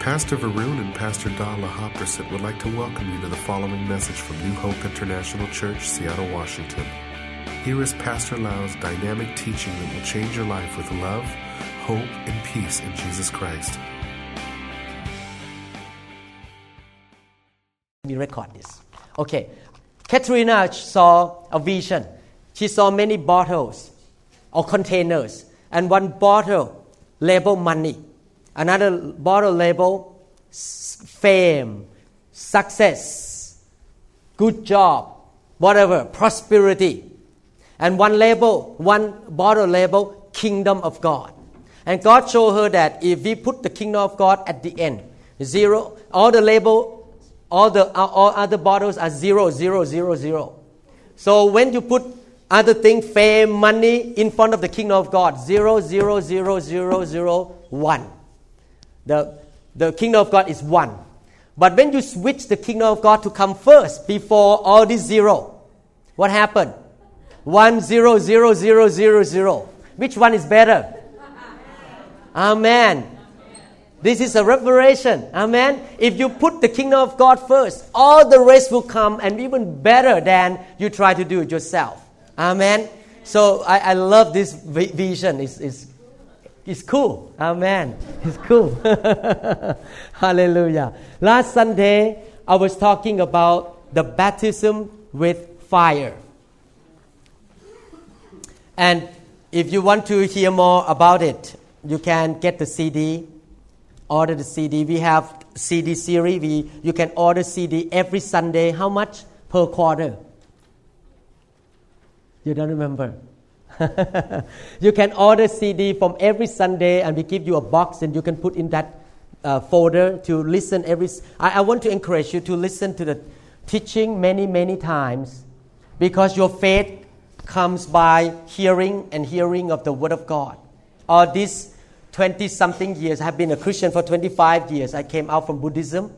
Pastor Varun and Pastor Dala Hopperson would like to welcome you to the following message from New Hope International Church, Seattle, Washington. Here is Pastor Lau's dynamic teaching that will change your life with love, hope, and peace in Jesus Christ. We record this. Okay. Katrina saw a vision. She saw many bottles or containers, and one bottle labeled money Another bottle label fame, success, good job, whatever, prosperity. And one label, one bottle label, kingdom of God. And God showed her that if we put the kingdom of God at the end, zero, all the label, all the uh, all other bottles are zero, zero, zero, zero. So when you put other thing, fame, money, in front of the kingdom of God, zero, zero, zero, zero, zero, one. The, the kingdom of God is one. But when you switch the kingdom of God to come first before all this zero, what happened? One, zero, zero, zero, zero, zero. Which one is better? Amen. This is a revelation. Amen. If you put the kingdom of God first, all the rest will come and even better than you try to do it yourself. Amen. So I, I love this vision. It's, it's it's cool. Amen. It's cool. Hallelujah. Last Sunday, I was talking about the baptism with fire. And if you want to hear more about it, you can get the CD, order the CD. We have CD series. We, you can order CD every Sunday. How much per quarter? You don't remember? you can order CD from every Sunday, and we give you a box, and you can put in that uh, folder to listen every. I, I want to encourage you to listen to the teaching many, many times, because your faith comes by hearing and hearing of the Word of God. All these 20 something years, I have been a Christian for 25 years. I came out from Buddhism.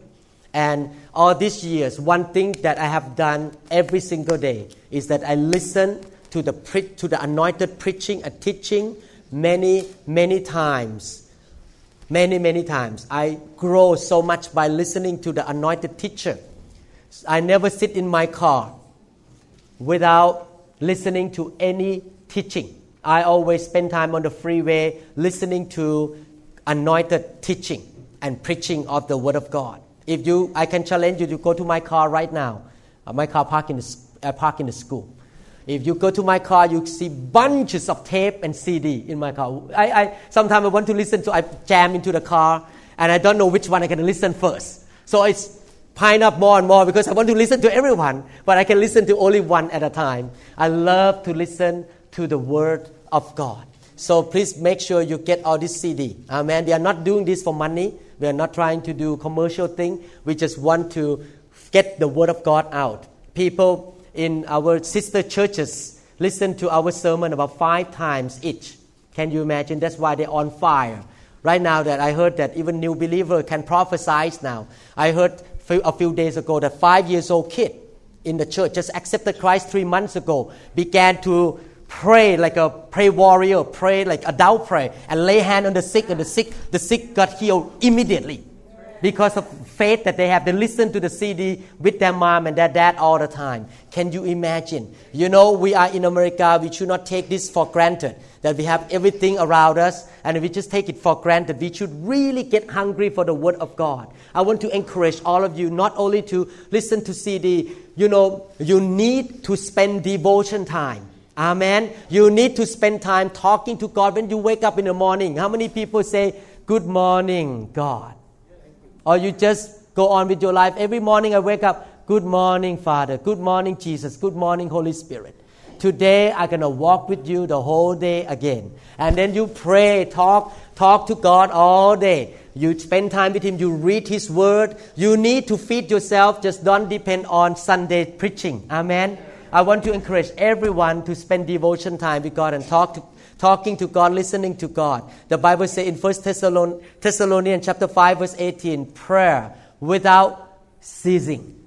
And all these years, one thing that I have done every single day is that I listen to the, pre- to the anointed preaching and teaching many, many times. Many, many times. I grow so much by listening to the anointed teacher. I never sit in my car without listening to any teaching. I always spend time on the freeway listening to anointed teaching and preaching of the Word of God. If you, I can challenge you to go to my car right now. Uh, my car park in the, uh, park in the school. If you go to my car, you see bunches of tape and CD in my car. I, I sometimes I want to listen to, I jam into the car, and I don't know which one I can listen first. So it's pile up more and more because I want to listen to everyone, but I can listen to only one at a time. I love to listen to the Word of God. So please make sure you get all this CD. Amen. We are not doing this for money. We are not trying to do commercial thing. We just want to get the Word of God out. People in our sister churches listen to our sermon about five times each. Can you imagine? That's why they're on fire. Right now, that I heard that even new believer can prophesy now. I heard a few days ago that five years old kid in the church just accepted Christ three months ago began to pray like a pray warrior, pray like adult pray, and lay hand on the sick, and the sick the sick got healed immediately because of faith that they have. They listen to the CD with their mom and their dad all the time. Can you imagine? You know, we are in America. We should not take this for granted that we have everything around us and we just take it for granted. We should really get hungry for the Word of God. I want to encourage all of you not only to listen to CD, you know, you need to spend devotion time. Amen. You need to spend time talking to God when you wake up in the morning. How many people say, Good morning, God? Or you just go on with your life. Every morning I wake up, good morning, Father. Good morning, Jesus. Good morning, Holy Spirit. Today I'm gonna walk with you the whole day again. And then you pray, talk, talk to God all day. You spend time with Him, you read His Word. You need to feed yourself, just don't depend on Sunday preaching. Amen. I want to encourage everyone to spend devotion time with God and talk to talking to God, listening to God. The Bible says in 1 Thessalonians, Thessalonians chapter 5 verse 18, prayer without ceasing.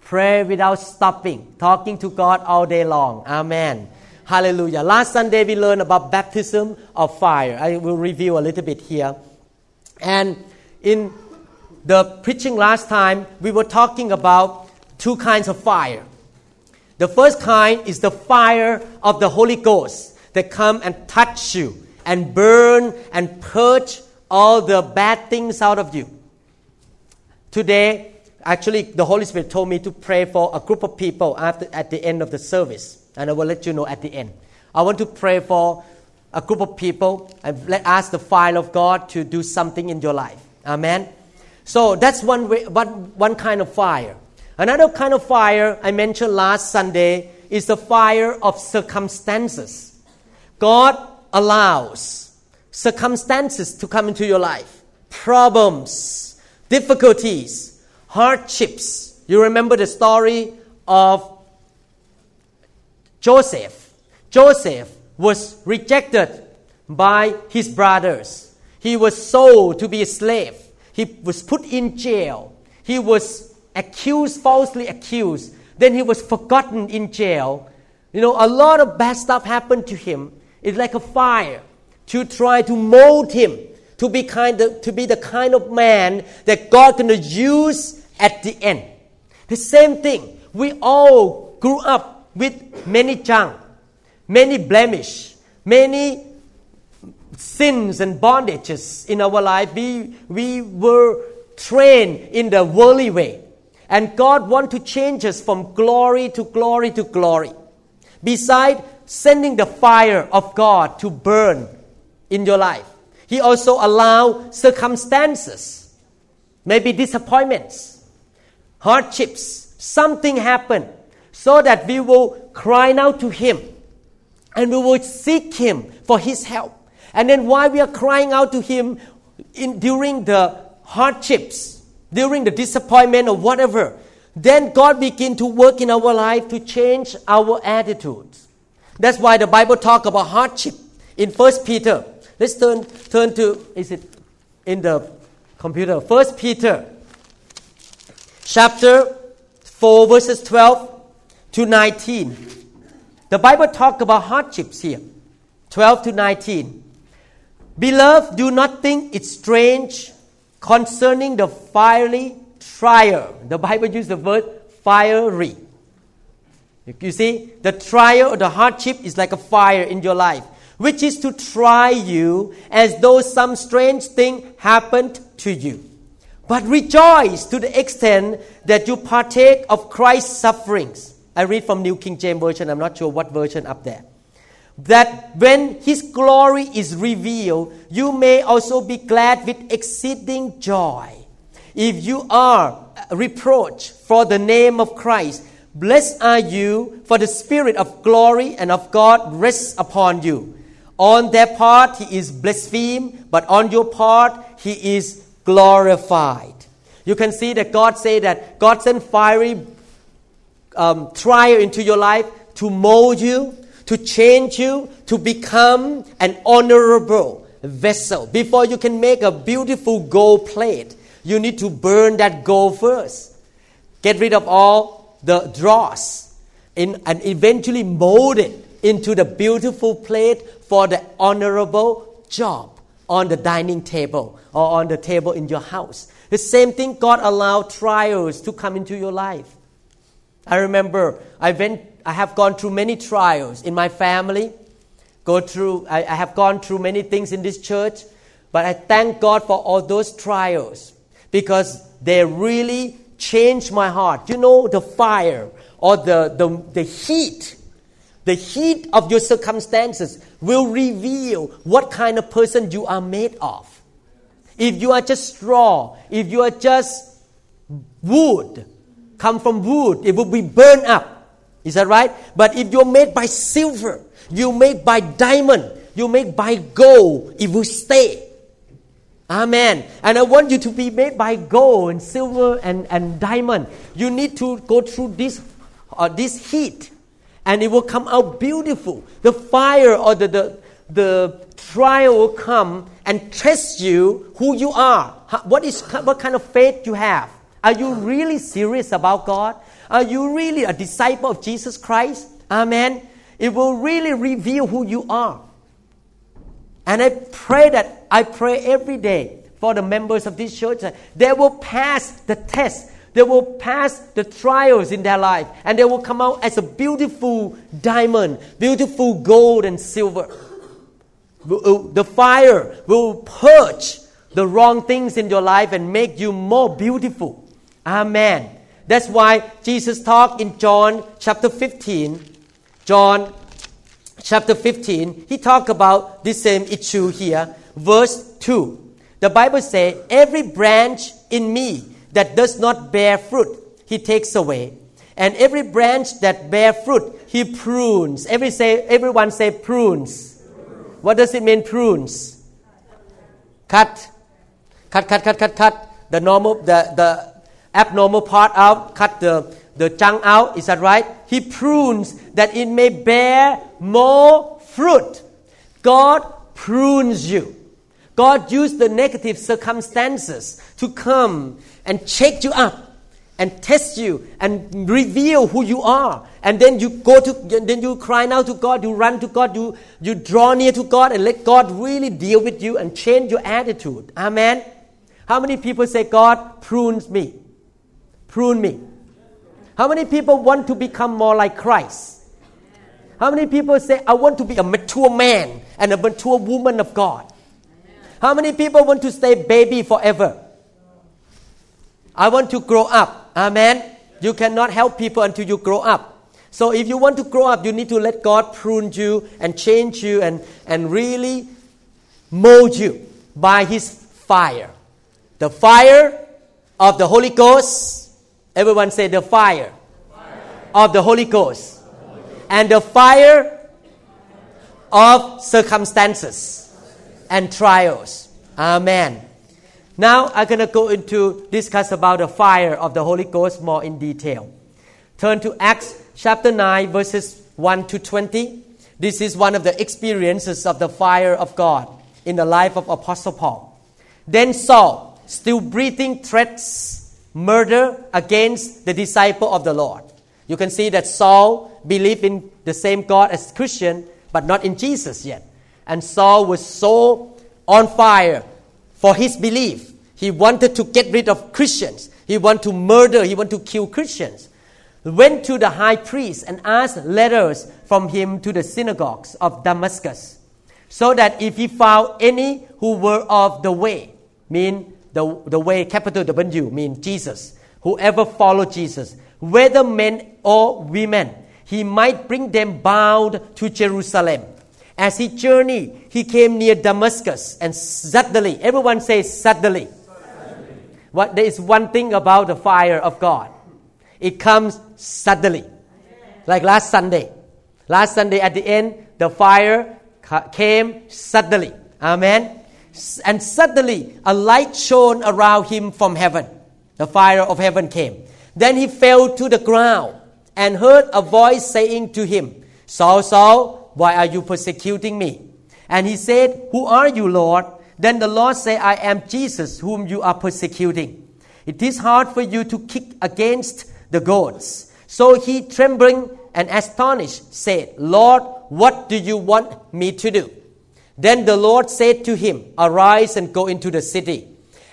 Pray without stopping. Talking to God all day long. Amen. Hallelujah. Last Sunday we learned about baptism of fire. I will review a little bit here. And in the preaching last time, we were talking about two kinds of fire. The first kind is the fire of the Holy Ghost that come and touch you and burn and purge all the bad things out of you. Today, actually, the Holy Spirit told me to pray for a group of people after, at the end of the service, and I will let you know at the end. I want to pray for a group of people and let ask the fire of God to do something in your life. Amen. So that's one way, one, one kind of fire. Another kind of fire I mentioned last Sunday is the fire of circumstances. God allows circumstances to come into your life, problems, difficulties, hardships. You remember the story of Joseph. Joseph was rejected by his brothers. He was sold to be a slave. He was put in jail. He was accused, falsely accused. Then he was forgotten in jail. You know, a lot of bad stuff happened to him. It's like a fire to try to mold him to be kind of, to be the kind of man that God gonna use at the end. The same thing. We all grew up with many junk, many blemish, many sins and bondages in our life. We, we were trained in the worldly way. And God wants to change us from glory to glory to glory. Beside sending the fire of God to burn in your life, He also allow circumstances, maybe disappointments, hardships, something happen, so that we will cry out to Him and we will seek Him for His help. And then while we are crying out to Him in, during the hardships, during the disappointment or whatever, then God begin to work in our life to change our attitudes. That's why the Bible talk about hardship in First Peter. Let's turn turn to is it in the computer? First Peter chapter 4 verses 12 to 19. The Bible talk about hardships here. 12 to 19. Beloved, do not think it strange concerning the fiery trial. The Bible uses the word fiery. You see, the trial or the hardship is like a fire in your life, which is to try you as though some strange thing happened to you. But rejoice to the extent that you partake of Christ's sufferings. I read from New King James Version, I'm not sure what version up there. That when His glory is revealed, you may also be glad with exceeding joy. If you are reproached for the name of Christ, Blessed are you, for the Spirit of glory and of God rests upon you. On their part, He is blasphemed, but on your part, He is glorified. You can see that God say that God sent fiery um, trial into your life to mold you, to change you, to become an honorable vessel. Before you can make a beautiful gold plate, you need to burn that gold first. Get rid of all the dross in, and eventually mold it into the beautiful plate for the honorable job on the dining table or on the table in your house. The same thing, God allowed trials to come into your life. I remember I went, I have gone through many trials in my family. Go through, I, I have gone through many things in this church, but I thank God for all those trials because they really changed my heart. You know, the fire or the, the, the heat, the heat of your circumstances will reveal what kind of person you are made of. If you are just straw, if you are just wood, come from wood, it will be burned up. Is that right? But if you're made by silver, you're made by diamond, you're made by gold, it will stay. Amen. And I want you to be made by gold and silver and, and diamond. You need to go through this, uh, this heat and it will come out beautiful. The fire or the, the, the trial will come and test you who you are. What, is, what kind of faith you have. Are you really serious about God? Are you really a disciple of Jesus Christ? Amen. It will really reveal who you are. And I pray that I pray every day for the members of this church. that They will pass the test. They will pass the trials in their life and they will come out as a beautiful diamond, beautiful gold and silver. Uh, the fire will purge the wrong things in your life and make you more beautiful. Amen. That's why Jesus talked in John chapter 15. John chapter 15, he talked about this same issue here. Verse 2. The Bible says, Every branch in me that does not bear fruit, he takes away. And every branch that bear fruit, he prunes. Every say, everyone say prunes. What does it mean, prunes? Cut. Cut, cut, cut, cut, cut. The normal, the, the abnormal part out, cut the, the junk out. Is that right? He prunes that it may bear more fruit. God prunes you. God used the negative circumstances to come and shake you up and test you and reveal who you are. And then you go to, then you cry out to God, you run to God, you, you draw near to God and let God really deal with you and change your attitude. Amen. How many people say, God prunes me? Prune me. How many people want to become more like Christ? How many people say, I want to be a mature man and a mature woman of God? How many people want to stay baby forever? I want to grow up. Amen. You cannot help people until you grow up. So if you want to grow up, you need to let God prune you and change you and, and really mold you by His fire. The fire of the Holy Ghost. Everyone say the fire, fire. of the Holy Ghost. And the fire of circumstances and trials. Amen. Now I'm going to go into discuss about the fire of the Holy Ghost more in detail. Turn to Acts chapter 9 verses 1 to 20. This is one of the experiences of the fire of God in the life of Apostle Paul. Then Saul, still breathing threats, murder against the disciple of the Lord. You can see that Saul believed in the same God as Christian, but not in Jesus yet. And Saul was so on fire for his belief. He wanted to get rid of Christians. He wanted to murder, he wanted to kill Christians. Went to the high priest and asked letters from him to the synagogues of Damascus, so that if he found any who were of the way, mean the, the way, capital W, mean Jesus, whoever followed Jesus, whether men or women, he might bring them bound to Jerusalem. As he journeyed, he came near Damascus, and suddenly, everyone says suddenly. suddenly. What there is one thing about the fire of God, it comes suddenly. Like last Sunday, last Sunday at the end, the fire came suddenly. Amen. And suddenly, a light shone around him from heaven. The fire of heaven came. Then he fell to the ground and heard a voice saying to him, Saul, Saul, why are you persecuting me? And he said, Who are you, Lord? Then the Lord said, I am Jesus, whom you are persecuting. It is hard for you to kick against the goats. So he, trembling and astonished, said, Lord, what do you want me to do? Then the Lord said to him, Arise and go into the city,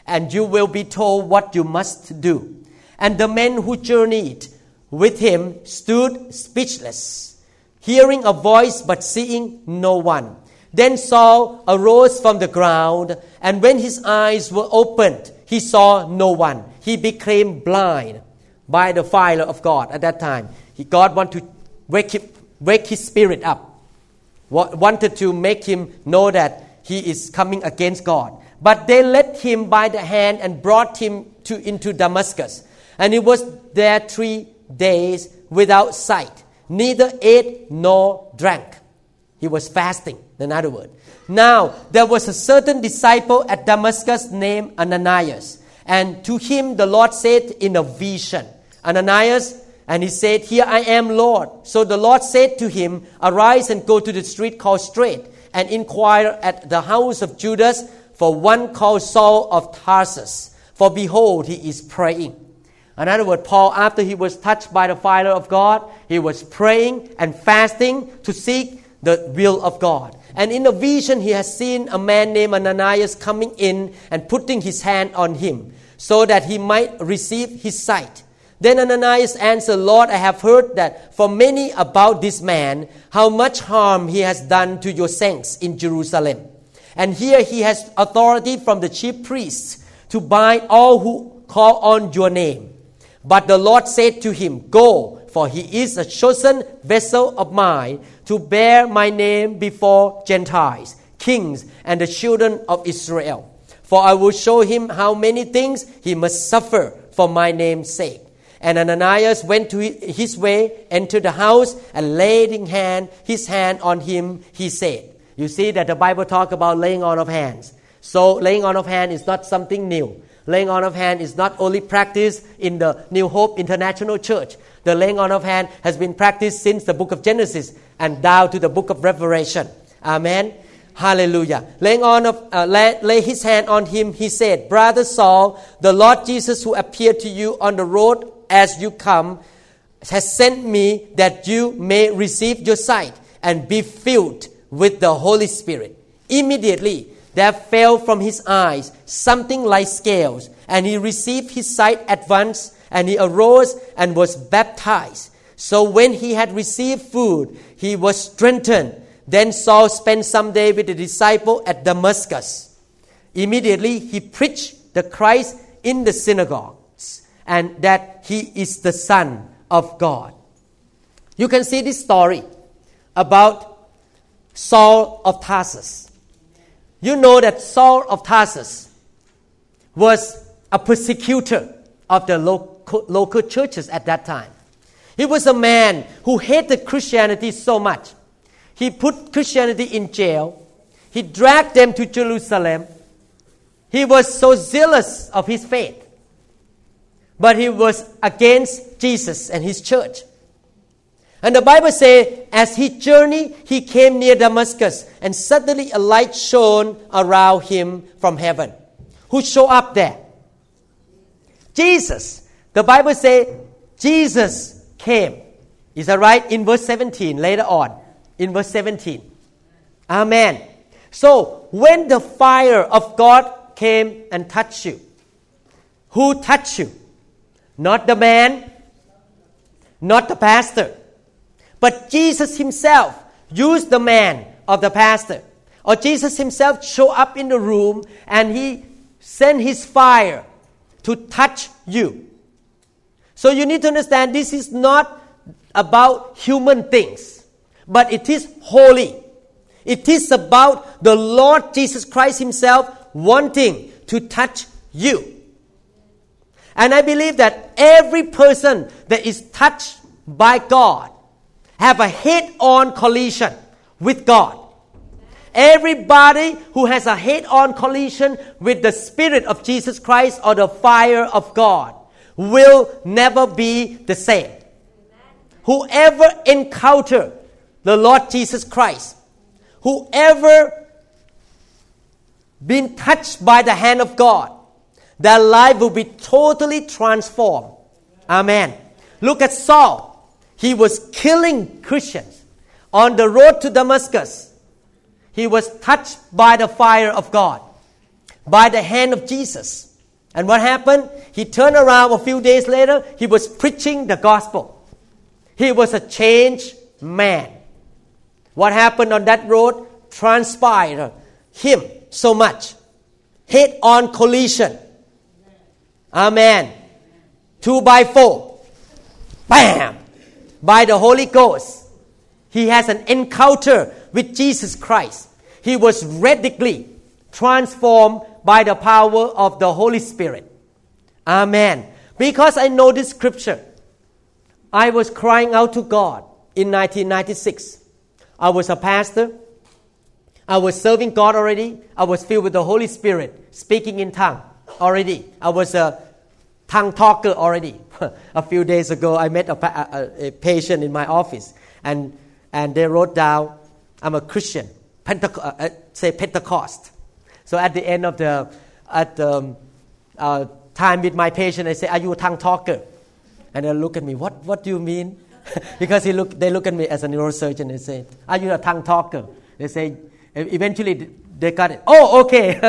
and you will be told what you must do. And the men who journeyed with him stood speechless hearing a voice but seeing no one. Then Saul arose from the ground, and when his eyes were opened, he saw no one. He became blind by the fire of God at that time. He, God wanted to wake, him, wake his spirit up, wanted to make him know that he is coming against God. But they led him by the hand and brought him to, into Damascus. And he was there three days without sight neither ate nor drank. He was fasting, in other words. Now, there was a certain disciple at Damascus named Ananias. And to him the Lord said in a vision, Ananias, and he said, Here I am, Lord. So the Lord said to him, Arise and go to the street called Straight, and inquire at the house of Judas for one called Saul of Tarsus. For behold, he is praying. In other words, Paul, after he was touched by the fire of God, he was praying and fasting to seek the will of God. And in a vision, he has seen a man named Ananias coming in and putting his hand on him so that he might receive his sight. Then Ananias answered, Lord, I have heard that for many about this man, how much harm he has done to your saints in Jerusalem. And here he has authority from the chief priests to bind all who call on your name. But the Lord said to him, Go, for he is a chosen vessel of mine to bear my name before Gentiles, kings, and the children of Israel. For I will show him how many things he must suffer for my name's sake. And Ananias went to his way, entered the house, and laying hand, his hand on him, he said, You see that the Bible talk about laying on of hands. So laying on of hand is not something new. Laying on of hand is not only practiced in the New Hope International Church. The laying on of hand has been practiced since the book of Genesis and down to the book of Revelation. Amen. Hallelujah. Laying on of, uh, lay, lay his hand on him, he said, Brother Saul, the Lord Jesus who appeared to you on the road as you come has sent me that you may receive your sight and be filled with the Holy Spirit. Immediately, there fell from his eyes something like scales, and he received his sight at once, and he arose and was baptized. So when he had received food, he was strengthened. Then Saul spent some day with the disciple at Damascus. Immediately he preached the Christ in the synagogues, and that he is the Son of God. You can see this story about Saul of Tarsus. You know that Saul of Tarsus was a persecutor of the local, local churches at that time. He was a man who hated Christianity so much. He put Christianity in jail. He dragged them to Jerusalem. He was so zealous of his faith. But he was against Jesus and his church. And the Bible says, as he journeyed, he came near Damascus, and suddenly a light shone around him from heaven. Who showed up there? Jesus. The Bible says, Jesus came. Is that right? In verse 17, later on. In verse 17. Amen. So, when the fire of God came and touched you, who touched you? Not the man, not the pastor but Jesus himself used the man of the pastor. Or Jesus himself show up in the room and he sent his fire to touch you. So you need to understand this is not about human things, but it is holy. It is about the Lord Jesus Christ Himself wanting to touch you. And I believe that every person that is touched by God have a head on collision with God. Everybody who has a head on collision with the Spirit of Jesus Christ or the fire of God will never be the same. Whoever encounter the Lord Jesus Christ, whoever been touched by the hand of God, their life will be totally transformed. Amen. Look at Saul. He was killing Christians. On the road to Damascus, he was touched by the fire of God, by the hand of Jesus. And what happened? He turned around a few days later, he was preaching the gospel. He was a changed man. What happened on that road transpired him so much. Head on collision. Amen. Two by four. Bam! by the Holy Ghost. He has an encounter with Jesus Christ. He was radically transformed by the power of the Holy Spirit. Amen. Because I know this scripture, I was crying out to God in 1996. I was a pastor. I was serving God already. I was filled with the Holy Spirit, speaking in tongue already. I was a tongue talker already. a few days ago, I met a, a, a, patient in my office, and, and they wrote down, I'm a Christian, uh, uh, say Pentecost. So at the end of the at the, um, uh, time with my patient, I say, Are you a tongue talker? And they look at me, What, what do you mean? because he look, they look at me as a neurosurgeon and say, Are you a tongue talker? They say, Eventually, they got it. Oh, okay.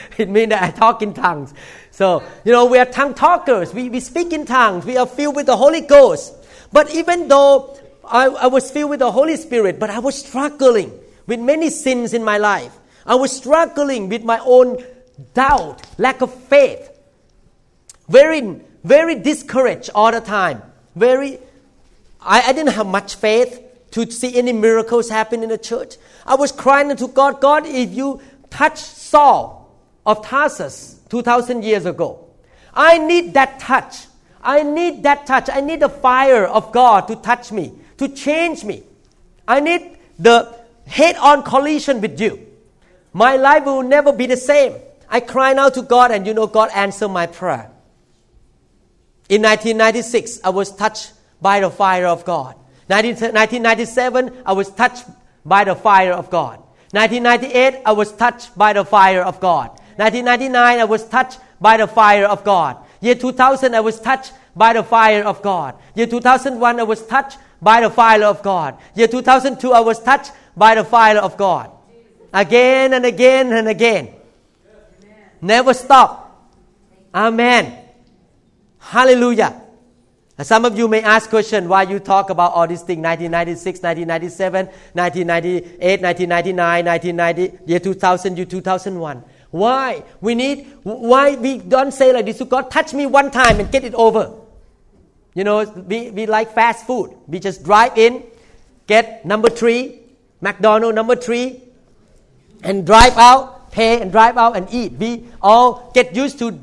it means that I talk in tongues. So, you know, we are tongue talkers. We, we speak in tongues. We are filled with the Holy Ghost. But even though I, I was filled with the Holy Spirit, but I was struggling with many sins in my life. I was struggling with my own doubt, lack of faith. Very, very discouraged all the time. Very, I, I didn't have much faith to see any miracles happen in the church. I was crying to God, God, if you touch Saul of Tarsus 2,000 years ago, I need that touch. I need that touch. I need the fire of God to touch me, to change me. I need the head on collision with you. My life will never be the same. I cry out to God, and you know, God answered my prayer. In 1996, I was touched by the fire of God. 1997, I was touched by the fire of God. 1998, I was touched by the fire of God. 1999, I was touched by the fire of God. Year 2000, I was touched by the fire of God. Year 2001, I was touched by the fire of God. Year 2002, I was touched by the fire of God. Again and again and again. Never stop. Amen. Hallelujah. Some of you may ask question why you talk about all these things 1996, 1997, 1998, 1999, 1990, year 2000, year 2001. Why? We need, why we don't say like this to God, touch me one time and get it over. You know, we, we like fast food. We just drive in, get number three, McDonald number three, and drive out, pay and drive out and eat. We all get used to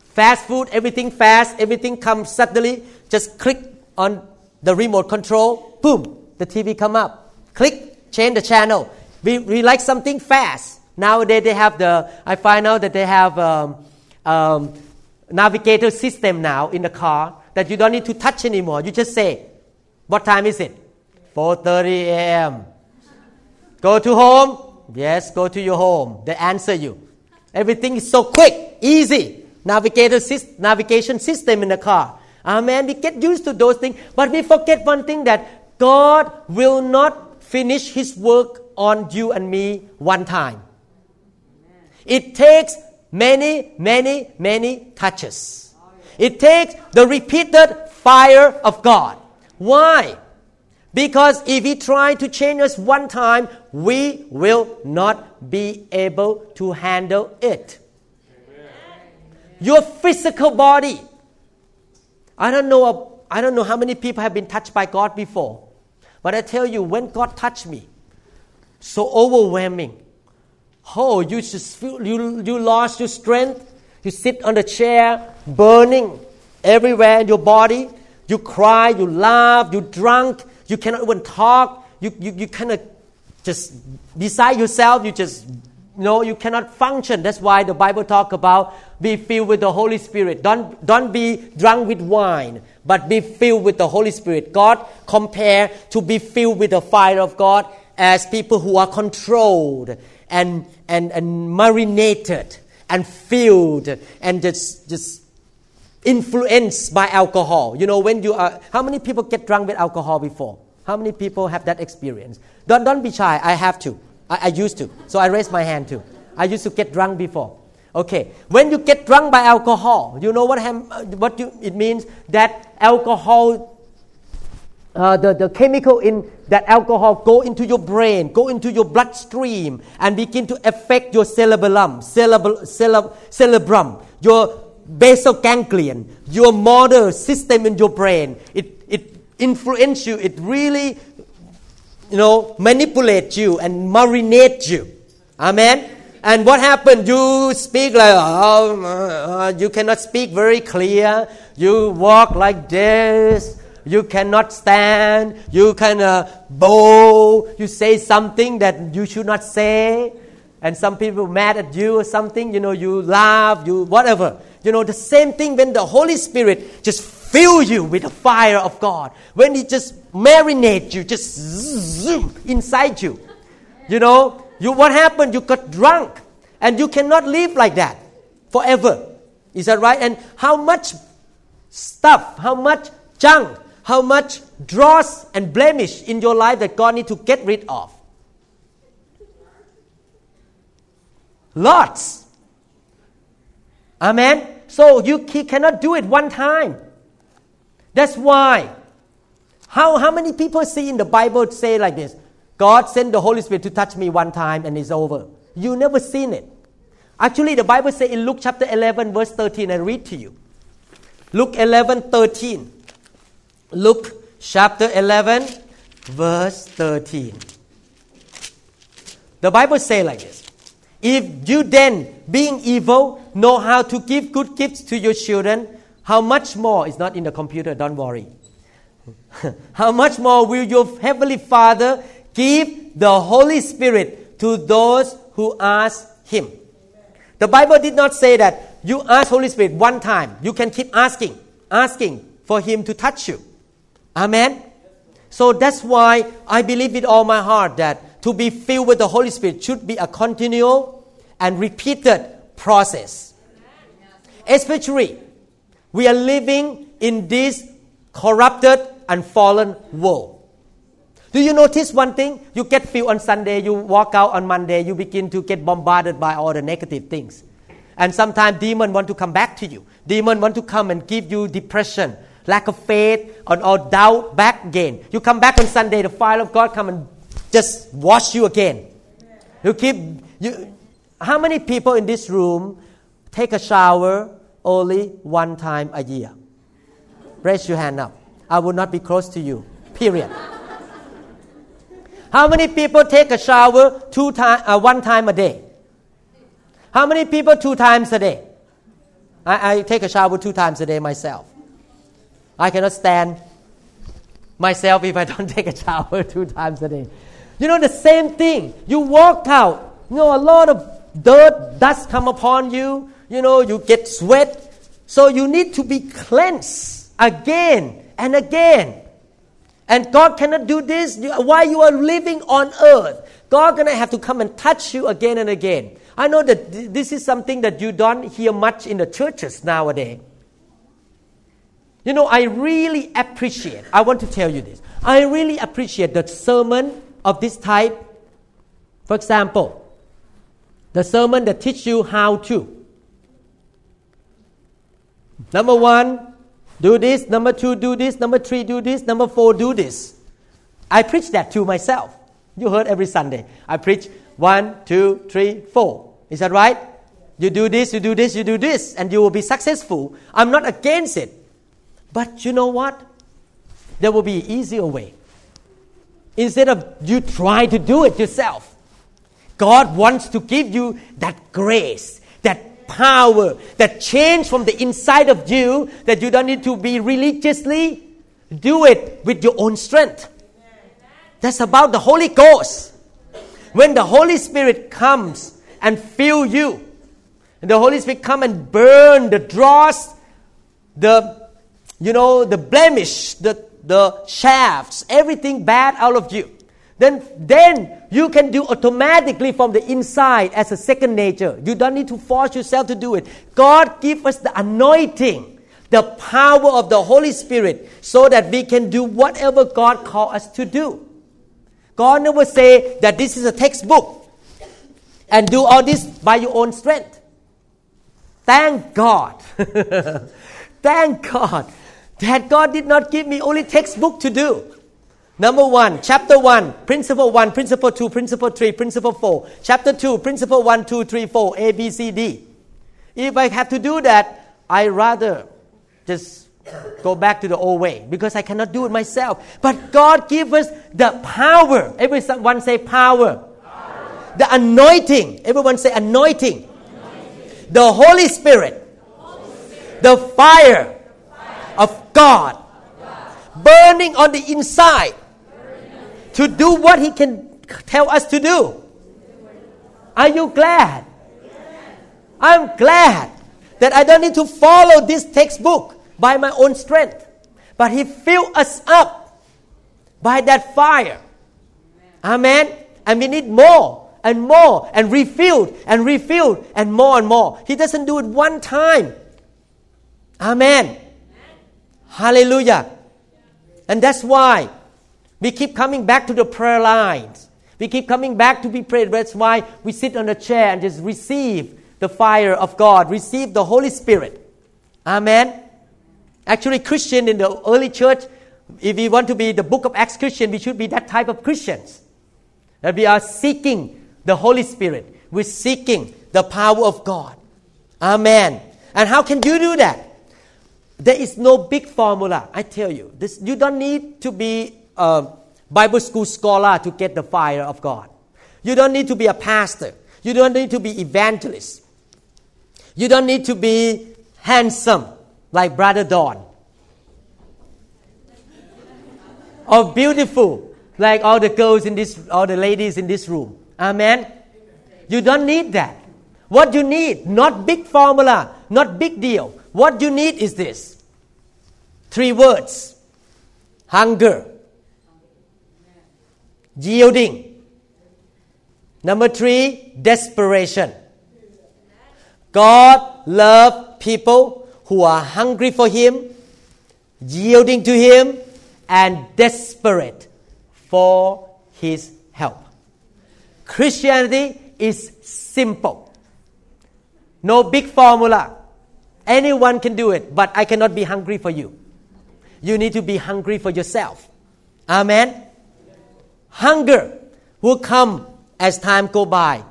fast food, everything fast, everything comes suddenly just click on the remote control, boom, the TV come up. Click, change the channel. We, we like something fast. Nowadays they have the, I find out that they have um, um, navigator system now in the car that you don't need to touch anymore. You just say, what time is it? 4.30 a.m. Go to home? Yes, go to your home. They answer you. Everything is so quick, easy. Navigator navigation system in the car. Amen. We get used to those things, but we forget one thing that God will not finish His work on you and me one time. It takes many, many, many touches. It takes the repeated fire of God. Why? Because if He try to change us one time, we will not be able to handle it. Your physical body I don't know. I don't know how many people have been touched by God before, but I tell you, when God touched me, so overwhelming. Oh, you just feel you you lost your strength. You sit on the chair, burning everywhere in your body. You cry, you laugh, you drunk. You cannot even talk. You you, you of just beside yourself. You just no, you cannot function. That's why the Bible talk about be filled with the Holy Spirit. Don't, don't be drunk with wine, but be filled with the Holy Spirit. God compare to be filled with the fire of God as people who are controlled and, and, and marinated and filled and just, just influenced by alcohol. You know, when you are, how many people get drunk with alcohol before? How many people have that experience? Don't, don't be shy. I have to. I, I used to. So I raised my hand too. I used to get drunk before. Okay, when you get drunk by alcohol, you know what, uh, what you, it means? That alcohol, uh, the, the chemical in that alcohol go into your brain, go into your bloodstream, and begin to affect your cerebellum, cerebrum, your basal ganglion, your motor system in your brain. It, it influence you. It really you know, manipulate you and marinate you. Amen. And what happened? You speak like, oh, uh, you cannot speak very clear. You walk like this. You cannot stand. You kind of uh, bow. You say something that you should not say. And some people mad at you or something. You know, you laugh, you whatever. You know, the same thing when the Holy Spirit just fill you with the fire of God. When He just marinate you, just zoom inside you. You know, you what happened? You got drunk, and you cannot live like that forever. Is that right? And how much stuff, how much junk, how much dross and blemish in your life that God need to get rid of? Lots. Amen. So you cannot do it one time. That's why. How, how many people see in the Bible say like this? God sent the Holy Spirit to touch me one time and it's over. You never seen it. Actually, the Bible says in Luke chapter 11, verse 13, I read to you. Luke 11, 13. Luke chapter 11, verse 13. The Bible says like this If you then, being evil, know how to give good gifts to your children, how much more is not in the computer, don't worry. how much more will your heavenly Father give the Holy Spirit to those who ask Him? The Bible did not say that you ask Holy Spirit one time. You can keep asking, asking for Him to touch you. Amen. So that's why I believe with all my heart that to be filled with the Holy Spirit should be a continual and repeated process. Especially, we are living in this corrupted and fallen world. Do you notice one thing? You get filled on Sunday, you walk out on Monday, you begin to get bombarded by all the negative things. And sometimes demons want to come back to you. Demons want to come and give you depression, lack of faith, or, or doubt back again. You come back on Sunday, the fire of God come and just wash you again. You keep you. How many people in this room take a shower only one time a year? Raise your hand up. I will not be close to you. Period. How many people take a shower two time, uh, one time a day? How many people two times a day? I, I take a shower two times a day myself. I cannot stand myself if I don't take a shower two times a day. You know the same thing. You walk out, you know, a lot of dirt, dust come upon you, you know, you get sweat. So you need to be cleansed again and again. And God cannot do this while you are living on earth. God gonna have to come and touch you again and again. I know that this is something that you don't hear much in the churches nowadays. You know, I really appreciate, I want to tell you this. I really appreciate the sermon of this type. For example, the sermon that teach you how to. Number one, do this. Number two, do this. Number three, do this. Number four, do this. I preach that to myself. You heard every Sunday. I preach one, two, three, four. Is that right? You do this, you do this, you do this, and you will be successful. I'm not against it. But you know what? There will be easier way. Instead of you trying to do it yourself, God wants to give you that grace, that power that change from the inside of you that you don't need to be religiously do it with your own strength that's about the holy ghost when the holy spirit comes and fill you and the holy spirit come and burn the dross the you know the blemish the the shafts everything bad out of you then, then you can do automatically from the inside as a second nature. You don't need to force yourself to do it. God give us the anointing, the power of the Holy Spirit, so that we can do whatever God call us to do. God never say that this is a textbook and do all this by your own strength. Thank God. Thank God that God did not give me only textbook to do. Number one, chapter one, principle one, principle two, principle three, principle four. Chapter two, principle one, two, three, four, A, B, C, D. If I have to do that, I rather just go back to the old way because I cannot do it myself. But God gives us the power. Everyone say power. power. The anointing. Everyone say anointing. anointing. The Holy Spirit. Holy Spirit. The fire. Of God. Burning on the inside to do what He can tell us to do. Are you glad? I'm glad that I don't need to follow this textbook by my own strength, but He filled us up by that fire. Amen. And we need more and more and refilled and refilled and more and more. He doesn't do it one time. Amen. Hallelujah. And that's why we keep coming back to the prayer lines. We keep coming back to be prayed. That's why we sit on a chair and just receive the fire of God, receive the Holy Spirit. Amen. Actually, Christian in the early church, if we want to be the book of Acts Christian, we should be that type of Christians. That we are seeking the Holy Spirit. We're seeking the power of God. Amen. And how can you do that? There is no big formula. I tell you, this, you don't need to be a Bible school scholar to get the fire of God. You don't need to be a pastor. You don't need to be evangelist. You don't need to be handsome like Brother Don. or beautiful like all the girls in this, all the ladies in this room. Amen. You don't need that. What you need, not big formula, not big deal. What you need is this three words hunger, yielding. Number three, desperation. God loves people who are hungry for Him, yielding to Him, and desperate for His help. Christianity is simple. No big formula. Anyone can do it, but I cannot be hungry for you. You need to be hungry for yourself. Amen. Hunger will come as time go by.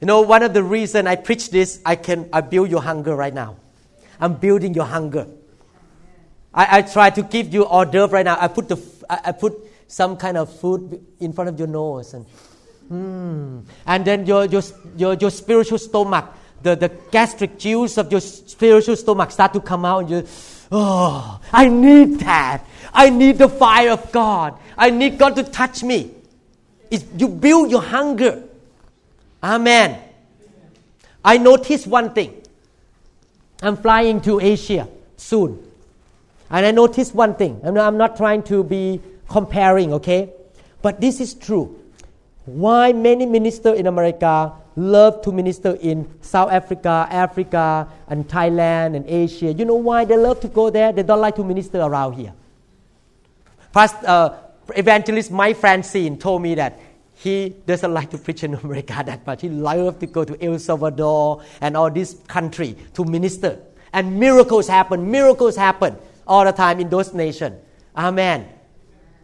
You know, one of the reason I preach this, I can I build your hunger right now. I'm building your hunger. I, I try to give you hors d'oeuvre right now. I put the I, I put some kind of food in front of your nose and Hmm. And then your, your, your, your spiritual stomach, the, the gastric juice of your spiritual stomach start to come out and you, oh, I need that. I need the fire of God. I need God to touch me. It's, you build your hunger. Amen. I noticed one thing. I'm flying to Asia soon. And I noticed one thing. I'm not, I'm not trying to be comparing, okay? But this is true why many ministers in America love to minister in South Africa, Africa, and Thailand and Asia. You know why they love to go there? They don't like to minister around here. Past, uh, evangelist Mike Francen told me that he doesn't like to preach in America that much. He loves to go to El Salvador and all this country to minister. And miracles happen. Miracles happen all the time in those nations. Amen.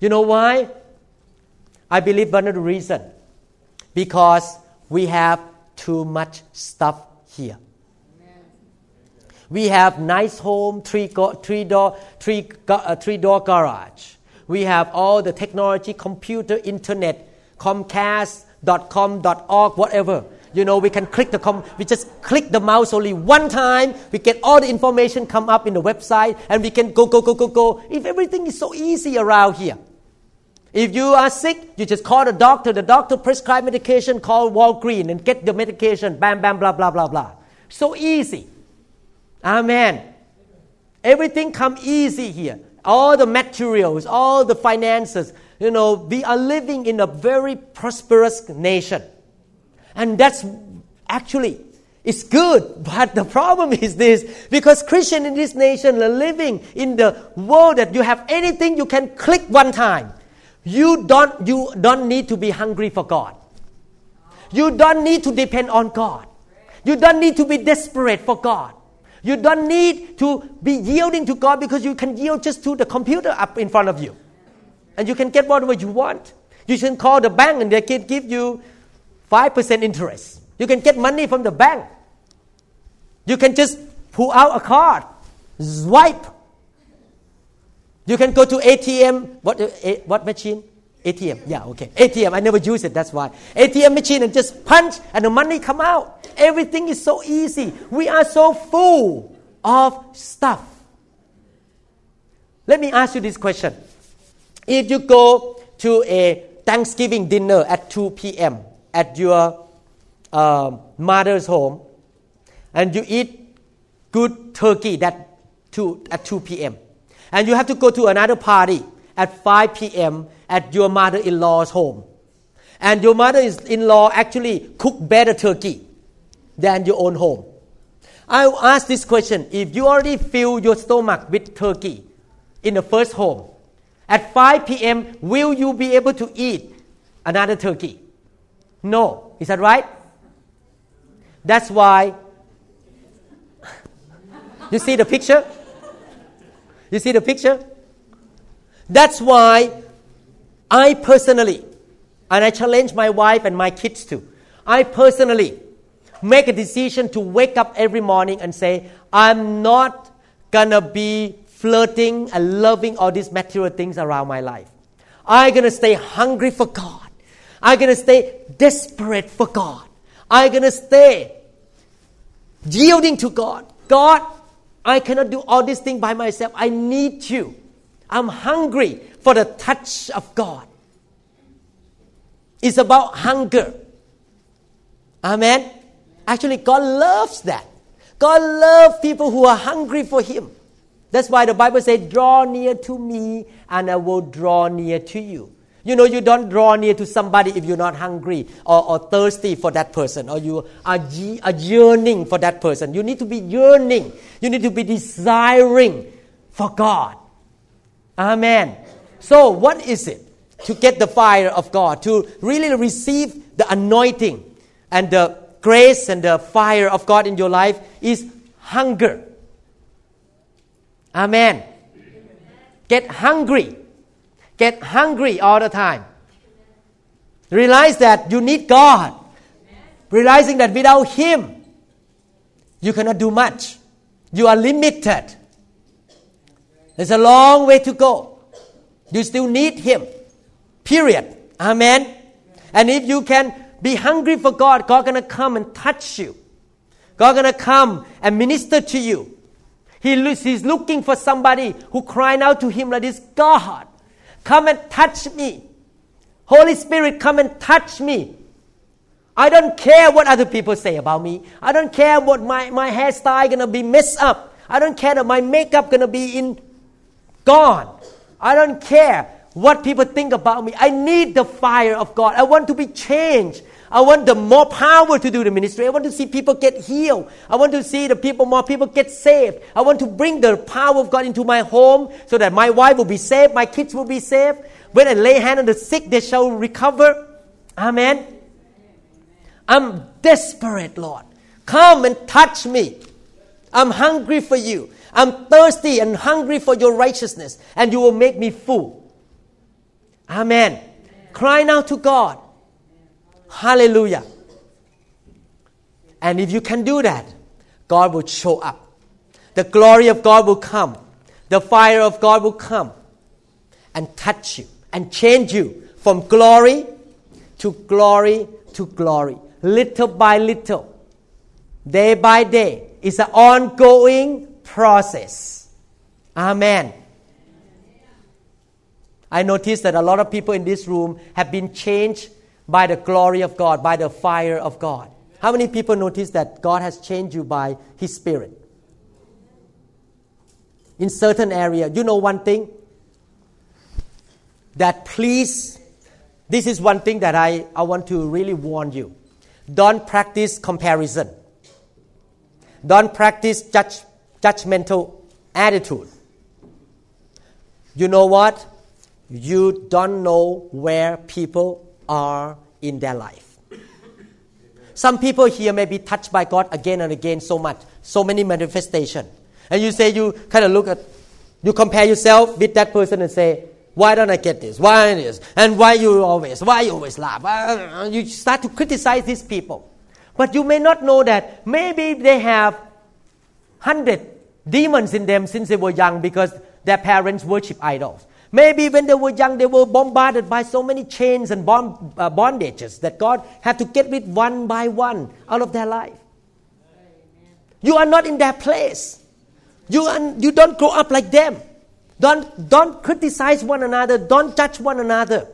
You know why? I believe one of the reasons because we have too much stuff here. We have nice home, three, go, three, door, three, uh, three door garage. We have all the technology, computer, internet, Comcast.com.org, whatever. You know, we can click the com- we just click the mouse only one time. We get all the information come up in the website, and we can go, go, go, go, go. If everything is so easy around here, if you are sick, you just call the doctor. The doctor prescribe medication, call Walgreens and get the medication. Bam, bam, blah, blah, blah, blah. So easy. Amen. Everything come easy here. All the materials, all the finances. You know, we are living in a very prosperous nation. And that's actually it's good, but the problem is this because Christians in this nation are living in the world that you have anything you can click one time. You don't, you don't need to be hungry for God. You don't need to depend on God. You don't need to be desperate for God. You don't need to be yielding to God because you can yield just to the computer up in front of you. And you can get whatever you want. You can call the bank and they can give you 5% interest. You can get money from the bank. You can just pull out a card, swipe, you can go to ATM. What, what machine? ATM. Yeah, okay. ATM. I never use it. That's why. ATM machine and just punch and the money come out. Everything is so easy. We are so full of stuff. Let me ask you this question. If you go to a Thanksgiving dinner at 2 p.m. at your uh, mother's home and you eat good turkey that two, at 2 p.m and you have to go to another party at 5 p.m. at your mother-in-law's home. And your mother-in-law actually cook better turkey than your own home. I will ask this question. If you already fill your stomach with turkey in the first home, at 5 p.m., will you be able to eat another turkey. No. Is that right? That's why. You see the picture? You see the picture? That's why I personally, and I challenge my wife and my kids too, I personally make a decision to wake up every morning and say, I'm not gonna be flirting and loving all these material things around my life. I'm gonna stay hungry for God. I'm gonna stay desperate for God. I'm gonna stay yielding to God. God, I cannot do all these things by myself. I need you. I'm hungry for the touch of God. It's about hunger. Amen. Actually, God loves that. God loves people who are hungry for Him. That's why the Bible says, Draw near to me, and I will draw near to you. You know, you don't draw near to somebody if you're not hungry or, or thirsty for that person, or you are, are yearning for that person. You need to be yearning. You need to be desiring for God. Amen. So, what is it to get the fire of God, to really receive the anointing and the grace and the fire of God in your life is hunger. Amen. Get hungry. Get hungry all the time. Realize that you need God. Realizing that without Him, you cannot do much. You are limited. There's a long way to go. You still need Him. Period. Amen. And if you can be hungry for God, God gonna come and touch you. God gonna come and minister to you. He, he's looking for somebody who crying out to him like this, God, come and touch me. Holy Spirit, come and touch me. I don't care what other people say about me. I don't care what my, my hairstyle gonna be messed up. I don't care that my makeup gonna be in gone. I don't care what people think about me. I need the fire of God. I want to be changed. I want the more power to do the ministry. I want to see people get healed. I want to see the people, more people get saved. I want to bring the power of God into my home so that my wife will be saved, my kids will be saved. When I lay hand on the sick, they shall recover. Amen. I'm desperate, Lord. Come and touch me. I'm hungry for you. I'm thirsty and hungry for your righteousness, and you will make me full. Amen. Amen. Crying out to God. Hallelujah. And if you can do that, God will show up. The glory of God will come. The fire of God will come and touch you and change you from glory to glory to glory, little by little, day by day. It's an ongoing process. Amen. I notice that a lot of people in this room have been changed by the glory of God, by the fire of God. How many people notice that God has changed you by His Spirit? In certain area, you know one thing that please, this is one thing that I, I want to really warn you. Don't practice comparison. Don't practice judge, judgmental attitude. You know what? You don't know where people are in their life. Some people here may be touched by God again and again so much, so many manifestation. And you say you kind of look at, you compare yourself with that person and say, why don't I get this? Why this? And why you always? Why you always laugh? Uh, you start to criticize these people. But you may not know that maybe they have hundred demons in them since they were young because their parents worship idols. Maybe when they were young, they were bombarded by so many chains and bond, uh, bondages that God had to get rid one by one out of their life. You are not in their place. You, are, you don't grow up like them. Don't, don't criticize one another. Don't judge one another.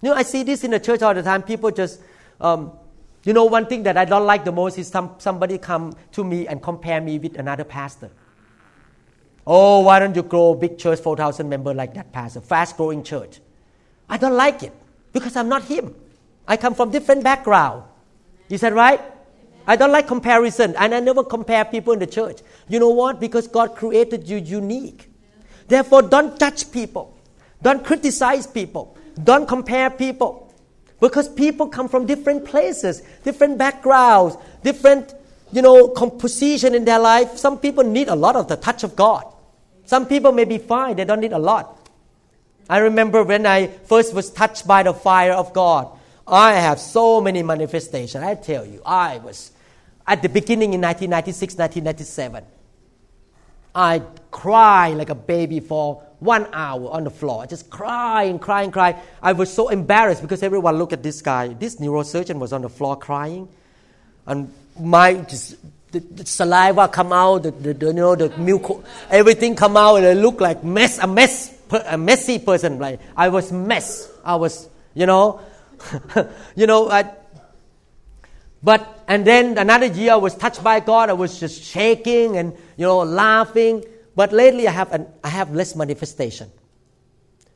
You know, I see this in the church all the time. People just, um, you know, one thing that I don't like the most is some, somebody come to me and compare me with another pastor. Oh, why don't you grow a big church, 4,000 member like that pastor, fast growing church? I don't like it because I'm not him. I come from different background. Is that right? I don't like comparison and I never compare people in the church. You know what? Because God created you unique. Therefore, don't judge people. Don't criticize people. Don't compare people. Because people come from different places, different backgrounds, different, you know, composition in their life. Some people need a lot of the touch of God. Some people may be fine, they don't need a lot. I remember when I first was touched by the fire of God. I have so many manifestations. I tell you, I was at the beginning in 1996, 1997. I cried like a baby for one hour on the floor, I just crying, crying, crying. I was so embarrassed because everyone looked at this guy. This neurosurgeon was on the floor crying, and my just, the, the saliva come out, the, the, the, you know the milk, everything come out, and it looked like mess, a mess, a messy person. Like I was mess. I was, you know, you know. I, but and then another year I was touched by God. I was just shaking and you know laughing. But lately, I have, an, I have less manifestation.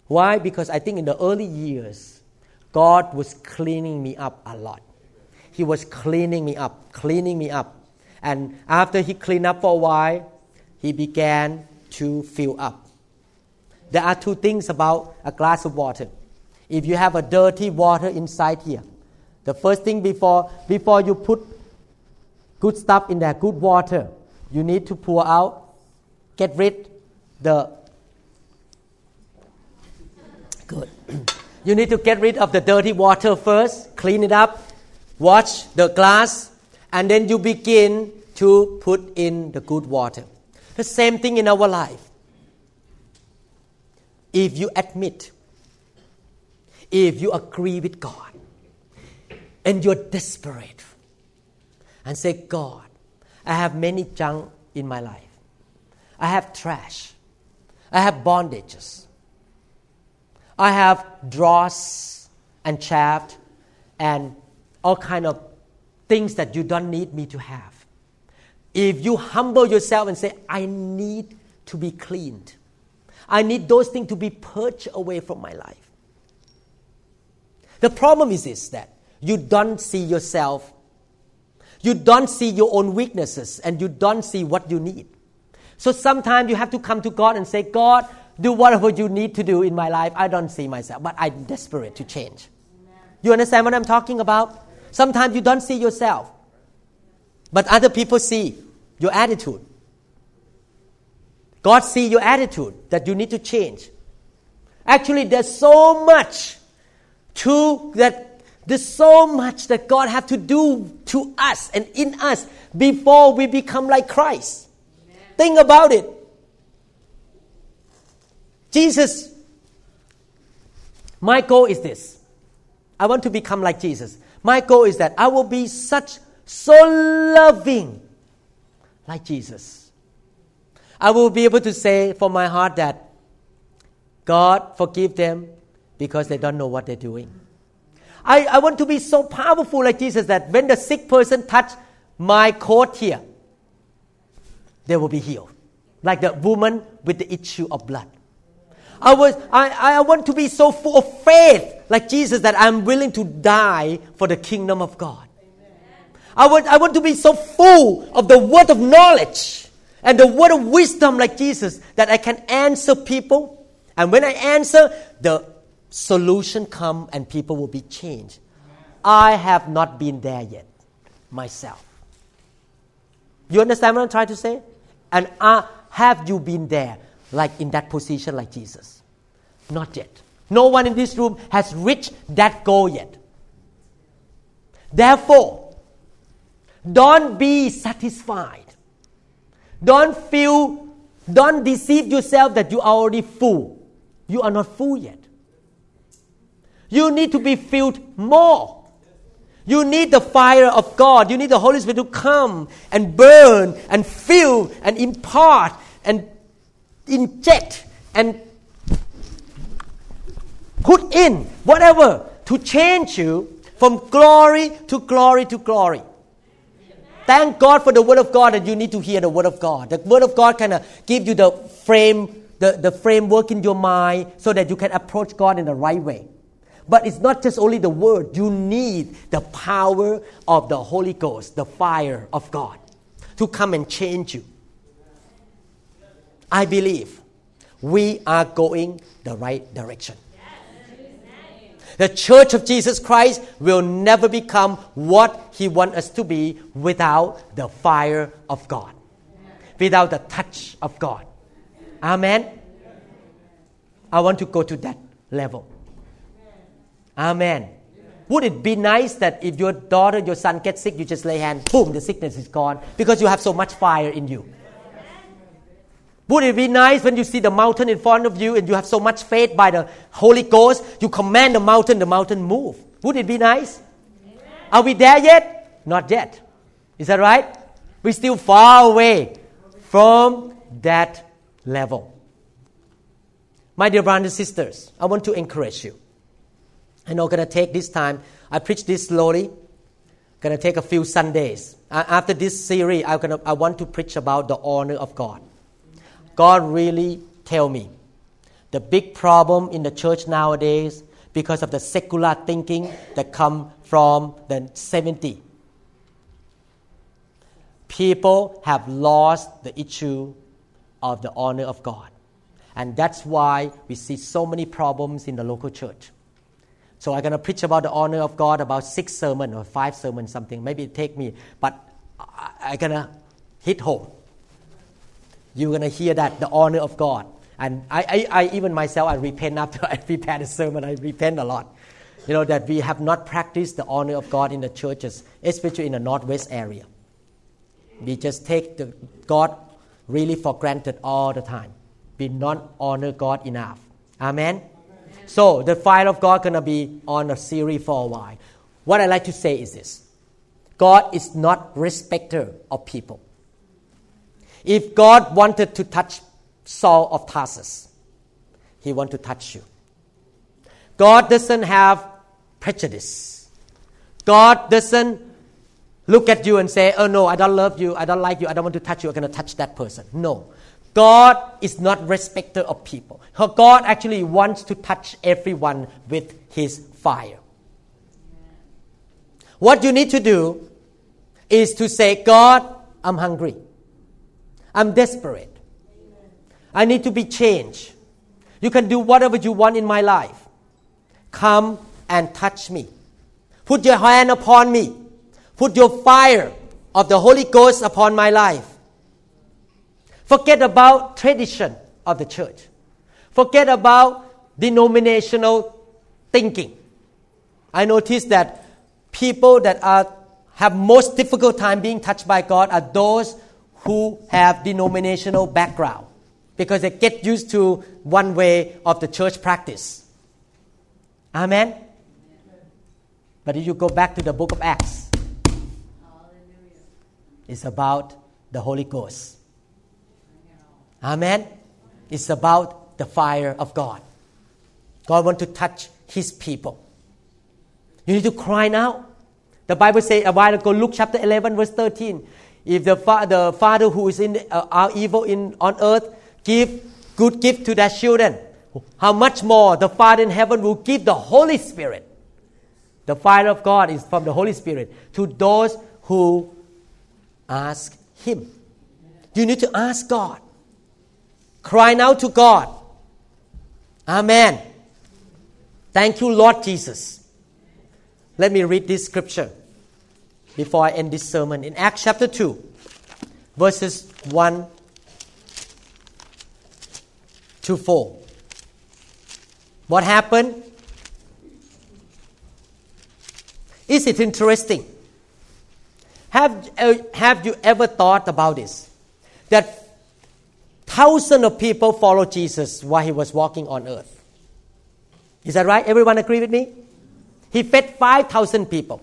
Why? Because I think in the early years, God was cleaning me up a lot. He was cleaning me up, cleaning me up. And after He cleaned up for a while, He began to fill up. There are two things about a glass of water. If you have a dirty water inside here, the first thing before, before you put good stuff in there, good water, you need to pour out get rid the good you need to get rid of the dirty water first clean it up wash the glass and then you begin to put in the good water the same thing in our life if you admit if you agree with god and you're desperate and say god i have many junk in my life I have trash. I have bondages. I have dross and chaff and all kind of things that you don't need me to have. If you humble yourself and say, I need to be cleaned, I need those things to be purged away from my life. The problem is this that you don't see yourself, you don't see your own weaknesses, and you don't see what you need. So sometimes you have to come to God and say, God, do whatever you need to do in my life. I don't see myself, but I'm desperate to change. You understand what I'm talking about? Sometimes you don't see yourself, but other people see your attitude. God see your attitude that you need to change. Actually, there's so much to that. There's so much that God have to do to us and in us before we become like Christ. Think about it. Jesus, my goal is this. I want to become like Jesus. My goal is that I will be such, so loving like Jesus. I will be able to say from my heart that God forgive them because they don't know what they're doing. I, I want to be so powerful like Jesus that when the sick person touch my coat here, they will be healed. Like the woman with the issue of blood. I, was, I, I want to be so full of faith, like Jesus, that I'm willing to die for the kingdom of God. I want, I want to be so full of the word of knowledge and the word of wisdom, like Jesus, that I can answer people. And when I answer, the solution come and people will be changed. I have not been there yet myself. You understand what I'm trying to say? And uh, have you been there, like in that position, like Jesus? Not yet. No one in this room has reached that goal yet. Therefore, don't be satisfied. Don't feel, don't deceive yourself that you are already full. You are not full yet. You need to be filled more. You need the fire of God. You need the Holy Spirit to come and burn and fill and impart and inject and put in whatever to change you from glory to glory to glory. Thank God for the Word of God that you need to hear the Word of God. The Word of God kind of give you the frame, the, the framework in your mind so that you can approach God in the right way. But it's not just only the word, you need the power of the Holy Ghost, the fire of God, to come and change you. I believe we are going the right direction. The church of Jesus Christ will never become what He wants us to be without the fire of God, without the touch of God. Amen. I want to go to that level. Amen. Would it be nice that if your daughter, your son gets sick, you just lay hand, boom, the sickness is gone because you have so much fire in you? Would it be nice when you see the mountain in front of you and you have so much faith by the Holy Ghost, you command the mountain, the mountain move? Would it be nice? Amen. Are we there yet? Not yet. Is that right? We're still far away from that level. My dear brothers and sisters, I want to encourage you. I'm not going to take this time. I preach this slowly. Going to take a few Sundays. After this series, I'm gonna, I want to preach about the honor of God. God really tell me. The big problem in the church nowadays because of the secular thinking that come from the 70 people have lost the issue of the honor of god. And that's why we see so many problems in the local church. So i'm going to preach about the honor of god about six sermon or five sermon something. Maybe it take me but i'm going to hit home you're going to hear that, the honor of God. And I, I, I, even myself, I repent after I prepare the sermon, I repent a lot. You know, that we have not practiced the honor of God in the churches, especially in the Northwest area. We just take the God really for granted all the time. We not honor God enough. Amen? Amen. So the fire of God gonna be on a series for a while. What I like to say is this: God is not respecter of people. If God wanted to touch Saul of Tarsus, He want to touch you. God doesn't have prejudice. God doesn't look at you and say, Oh no, I don't love you, I don't like you, I don't want to touch you, I'm going to touch that person. No. God is not respecter of people. God actually wants to touch everyone with His fire. What you need to do is to say, God, I'm hungry. I'm desperate. I need to be changed. You can do whatever you want in my life. Come and touch me. Put your hand upon me. Put your fire of the Holy Ghost upon my life. Forget about tradition of the church. Forget about denominational thinking. I notice that people that are have most difficult time being touched by God are those who have denominational background because they get used to one way of the church practice. Amen? But if you go back to the book of Acts, it's about the Holy Ghost. Amen? It's about the fire of God. God wants to touch His people. You need to cry now. The Bible says a while ago, Luke chapter 11, verse 13. If the, fa- the father who is in uh, are evil in on earth give good gift to their children, how much more the Father in heaven will give the Holy Spirit. The fire of God is from the Holy Spirit to those who ask Him. You need to ask God. Cry now to God. Amen. Thank you, Lord Jesus. Let me read this scripture before I end this sermon. In Acts chapter 2, verses 1 to 4. What happened? Is it interesting? Have, uh, have you ever thought about this? That thousands of people followed Jesus while he was walking on earth. Is that right? Everyone agree with me? He fed 5,000 people.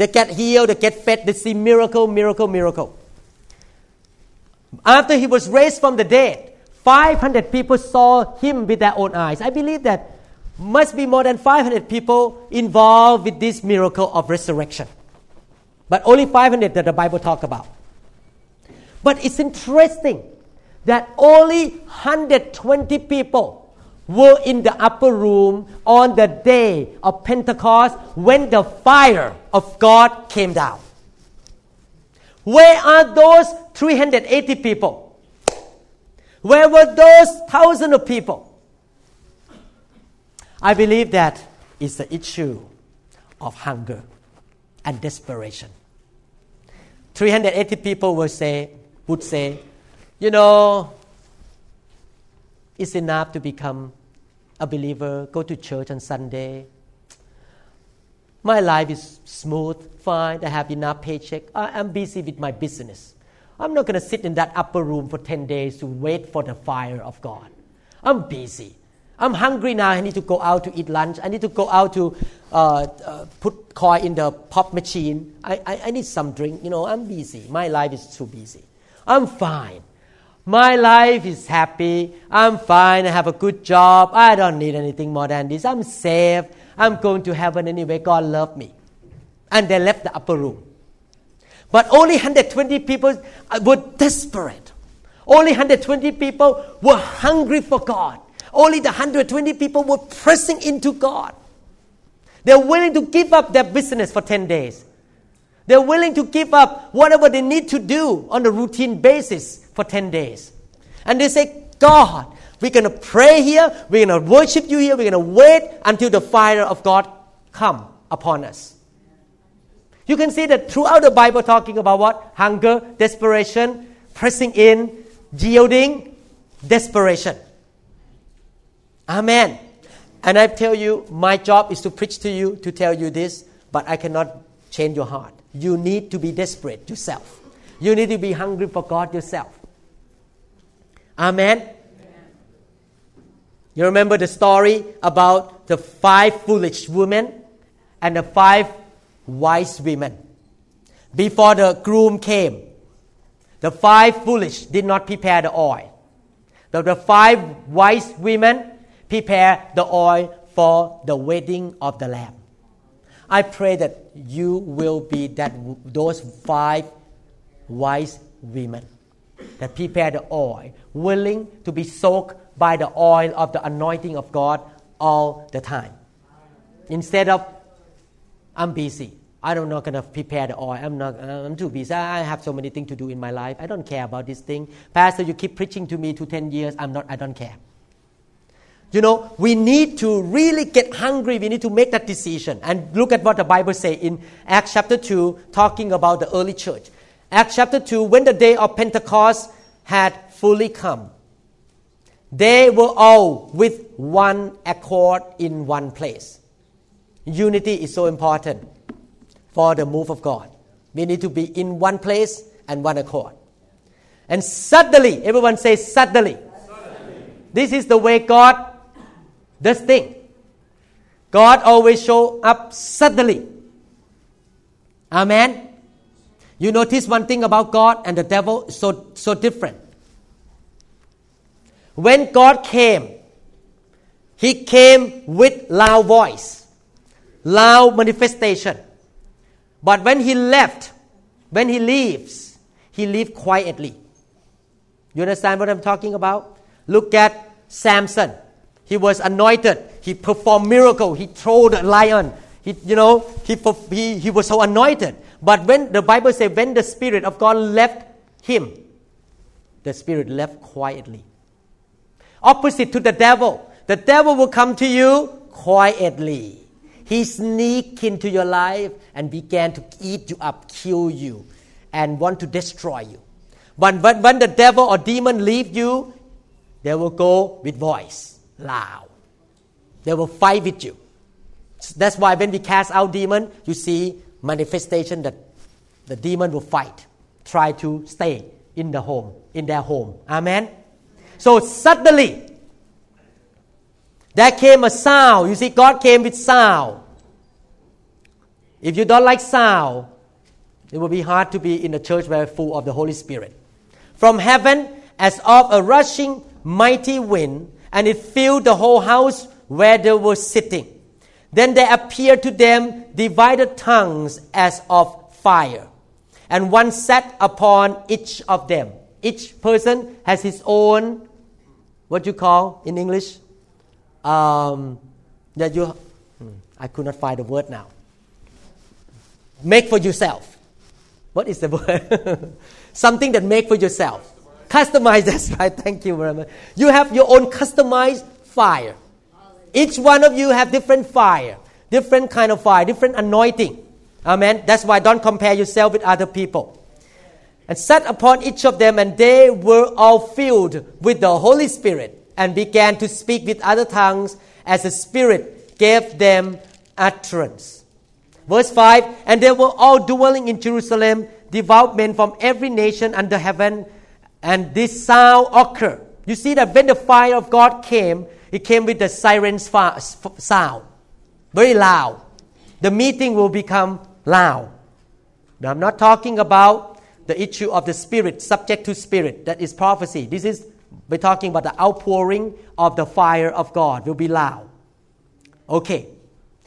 They get healed, they get fed, they see miracle, miracle, miracle. After he was raised from the dead, 500 people saw him with their own eyes. I believe that must be more than 500 people involved with this miracle of resurrection. But only 500 that the Bible talk about. But it's interesting that only 120 people were in the upper room on the day of Pentecost when the fire of God came down. Where are those 380 people? Where were those thousands of people? I believe that is the issue of hunger and desperation. 380 people will say, would say, you know, it's enough to become a believer, go to church on Sunday. My life is smooth, fine, I have enough paycheck. I'm busy with my business. I'm not going to sit in that upper room for 10 days to wait for the fire of God. I'm busy. I'm hungry now. I need to go out to eat lunch. I need to go out to uh, uh, put coin in the pop machine. I, I, I need some drink. You know, I'm busy. My life is too busy. I'm fine. My life is happy. I'm fine. I have a good job. I don't need anything more than this. I'm safe. I'm going to heaven anyway. God love me. And they left the upper room. But only 120 people uh, were desperate. Only 120 people were hungry for God. Only the 120 people were pressing into God. They're willing to give up their business for 10 days. They're willing to give up whatever they need to do on a routine basis for 10 days. And they say, God, we're going to pray here, we're going to worship you here, we're going to wait until the fire of God come upon us. You can see that throughout the Bible talking about what? Hunger, desperation, pressing in, yielding, desperation. Amen. And I tell you, my job is to preach to you, to tell you this, but I cannot change your heart. You need to be desperate yourself. You need to be hungry for God yourself. Amen. You remember the story about the five foolish women and the five wise women. Before the groom came, the five foolish did not prepare the oil. But the five wise women prepared the oil for the wedding of the Lamb. I pray that you will be that those five wise women that prepare the oil, willing to be soaked by the oil of the anointing of God all the time. Instead of I'm busy. I'm not gonna prepare the oil. I'm not. Uh, I'm too busy. I have so many things to do in my life. I don't care about this thing. Pastor, you keep preaching to me to ten years. I'm not. I don't care. You know, we need to really get hungry. We need to make that decision. And look at what the Bible says in Acts chapter 2, talking about the early church. Acts chapter 2, when the day of Pentecost had fully come, they were all with one accord in one place. Unity is so important for the move of God. We need to be in one place and one accord. And suddenly, everyone says suddenly. suddenly. This is the way God does thing. God always show up suddenly. Amen. You notice one thing about God and the devil is so, so different. When God came, He came with loud voice, loud manifestation. But when He left, when He leaves, He leaves quietly. You understand what I'm talking about? Look at Samson. He was anointed. He performed miracle. He threw the lion. He, you know, he, he, he was so anointed. But when the Bible says when the Spirit of God left him, the Spirit left quietly. Opposite to the devil. The devil will come to you quietly. He sneak into your life and began to eat you up, kill you, and want to destroy you. But when, when the devil or demon leave you, they will go with voice loud. They will fight with you. That's why when we cast out demon, you see manifestation that the demon will fight, try to stay in the home, in their home. Amen. So suddenly, there came a sound. You see, God came with sound. If you don't like sound, it will be hard to be in a church where full of the Holy Spirit. From heaven, as of a rushing mighty wind, and it filled the whole house where they were sitting. Then there appeared to them divided tongues as of fire, and one sat upon each of them. Each person has his own, what you call in English, um, that you, hmm, I could not find the word now. Make for yourself. What is the word? Something that make for yourself. Customize, that's right. Thank you very much. You have your own customized fire. Each one of you have different fire. different kind of fire, different anointing. Amen. That's why don't compare yourself with other people. And sat upon each of them, and they were all filled with the Holy Spirit and began to speak with other tongues as the Spirit gave them utterance. Verse 5 And they were all dwelling in Jerusalem, devout men from every nation under heaven, and this sound occurred. You see that when the fire of God came, it came with the siren's sound, very loud. The meeting will become loud. Now, I'm not talking about the issue of the spirit, subject to spirit, that is prophecy. This is, we're talking about the outpouring of the fire of God will be loud. Okay.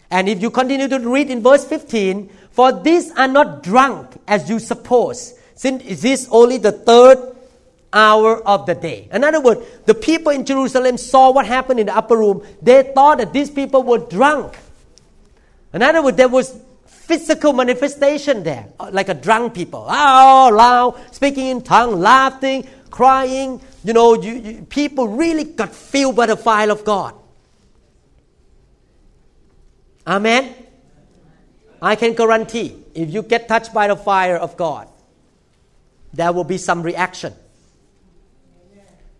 And if you continue to read in verse 15, for these are not drunk as you suppose, since this is only the third hour of the day. In other words, the people in Jerusalem saw what happened in the upper room. They thought that these people were drunk. In other words, there was physical manifestation there, uh, like a drunk people. Oh, loud, speaking in tongue, laughing, crying. You know, you, you, people really got filled by the fire of God. Amen. I can guarantee if you get touched by the fire of God, there will be some reaction.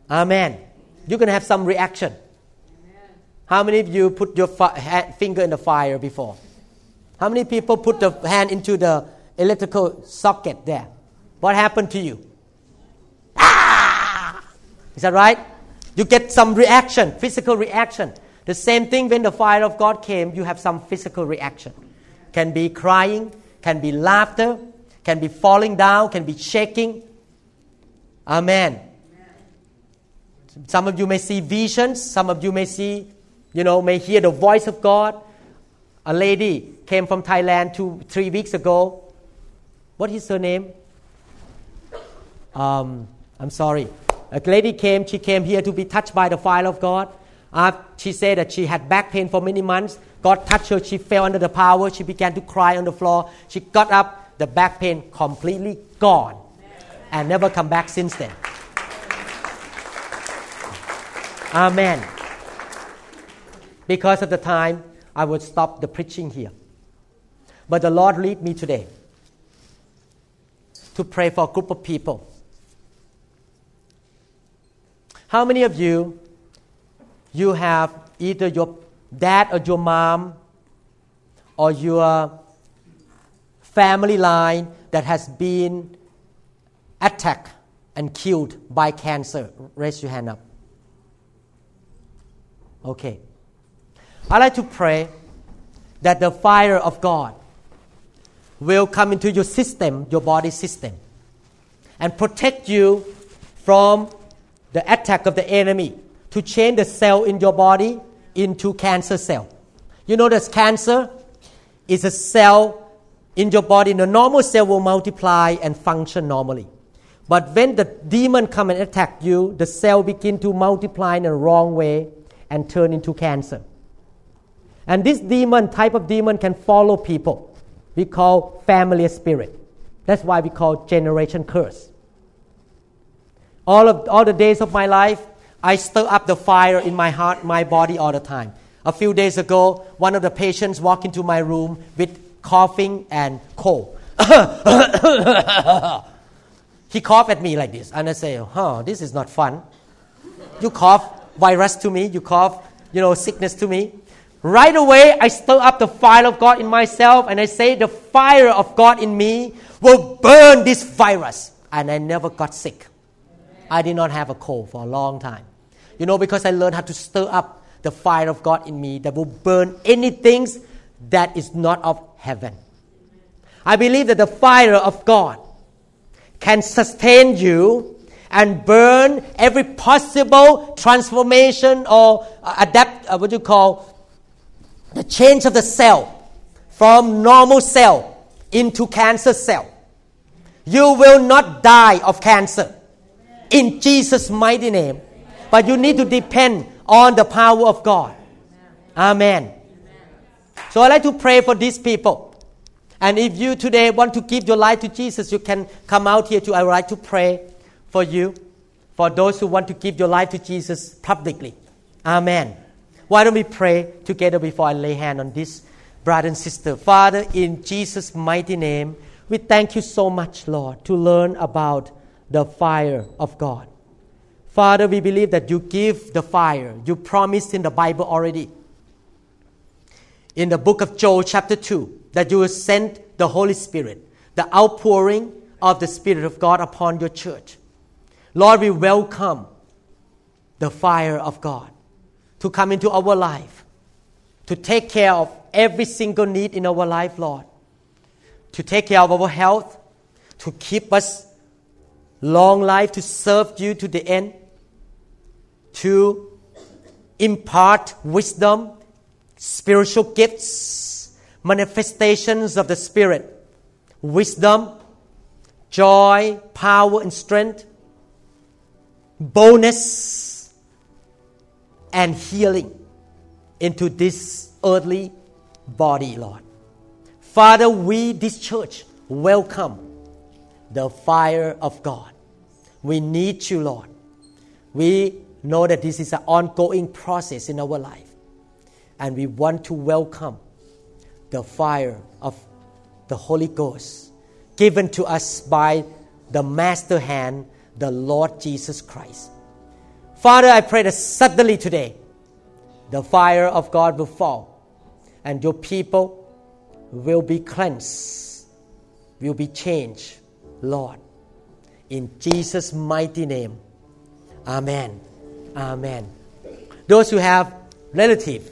Amen. You're going to have some reaction. How many of you put your fi- finger in the fire before? How many people put the hand into the electrical socket there? What happened to you? Ah! Is that right? You get some reaction, physical reaction. The same thing when the fire of God came, you have some physical reaction. Can be crying, can be laughter, can be falling down, can be shaking. Amen. Some of you may see visions, some of you may see, you know, may hear the voice of God. A lady came from Thailand two, three weeks ago. What is her name? Um, I'm sorry. A lady came, she came here to be touched by the fire of God. Uh, she said that she had back pain for many months. God touched her, she fell under the power. She began to cry on the floor. She got up, the back pain completely gone and never come back since then. Amen. Because of the time, I would stop the preaching here. But the Lord lead me today to pray for a group of people. How many of you you have either your dad or your mom or your family line that has been attacked and killed by cancer? Raise your hand up. Okay. I like to pray that the fire of God will come into your system, your body system, and protect you from the attack of the enemy to change the cell in your body into cancer cell. You know that cancer is a cell in your body. The normal cell will multiply and function normally. But when the demon come and attack you, the cell begin to multiply in a wrong way and turn into cancer. And this demon, type of demon, can follow people. We call family spirit. That's why we call generation curse. All of all the days of my life, I stir up the fire in my heart, my body all the time. A few days ago, one of the patients walked into my room with coughing and cold. he coughed at me like this, and I say, "Huh, this is not fun. You cough virus to me, you cough, you know, sickness to me." Right away, I stir up the fire of God in myself, and I say, "The fire of God in me will burn this virus," and I never got sick. I did not have a cold for a long time. You know, because I learned how to stir up the fire of God in me that will burn anything that is not of heaven. I believe that the fire of God can sustain you and burn every possible transformation or adapt, uh, what you call, the change of the cell from normal cell into cancer cell. You will not die of cancer in Jesus' mighty name. But you need to depend on the power of God. Amen. So I like to pray for these people. And if you today want to give your life to Jesus, you can come out here to I like to pray for you. For those who want to give your life to Jesus publicly. Amen. Why don't we pray together before I lay hand on this brother and sister. Father, in Jesus' mighty name, we thank you so much, Lord, to learn about the fire of God. Father, we believe that you give the fire. You promised in the Bible already. In the book of Joel, chapter 2, that you will send the Holy Spirit, the outpouring of the Spirit of God upon your church. Lord, we welcome the fire of God to come into our life, to take care of every single need in our life, Lord, to take care of our health, to keep us long life, to serve you to the end to impart wisdom, spiritual gifts, manifestations of the Spirit, wisdom, joy, power, and strength, boldness, and healing into this earthly body, Lord. Father, we, this church, welcome the fire of God. We need you, Lord. We know that this is an ongoing process in our life. And we want to welcome the fire of the Holy Ghost given to us by the master hand, the Lord Jesus Christ. Father, I pray that suddenly today the fire of God will fall and your people will be cleansed, will be changed, Lord. In Jesus' mighty name, Amen. Amen. Those who have relatives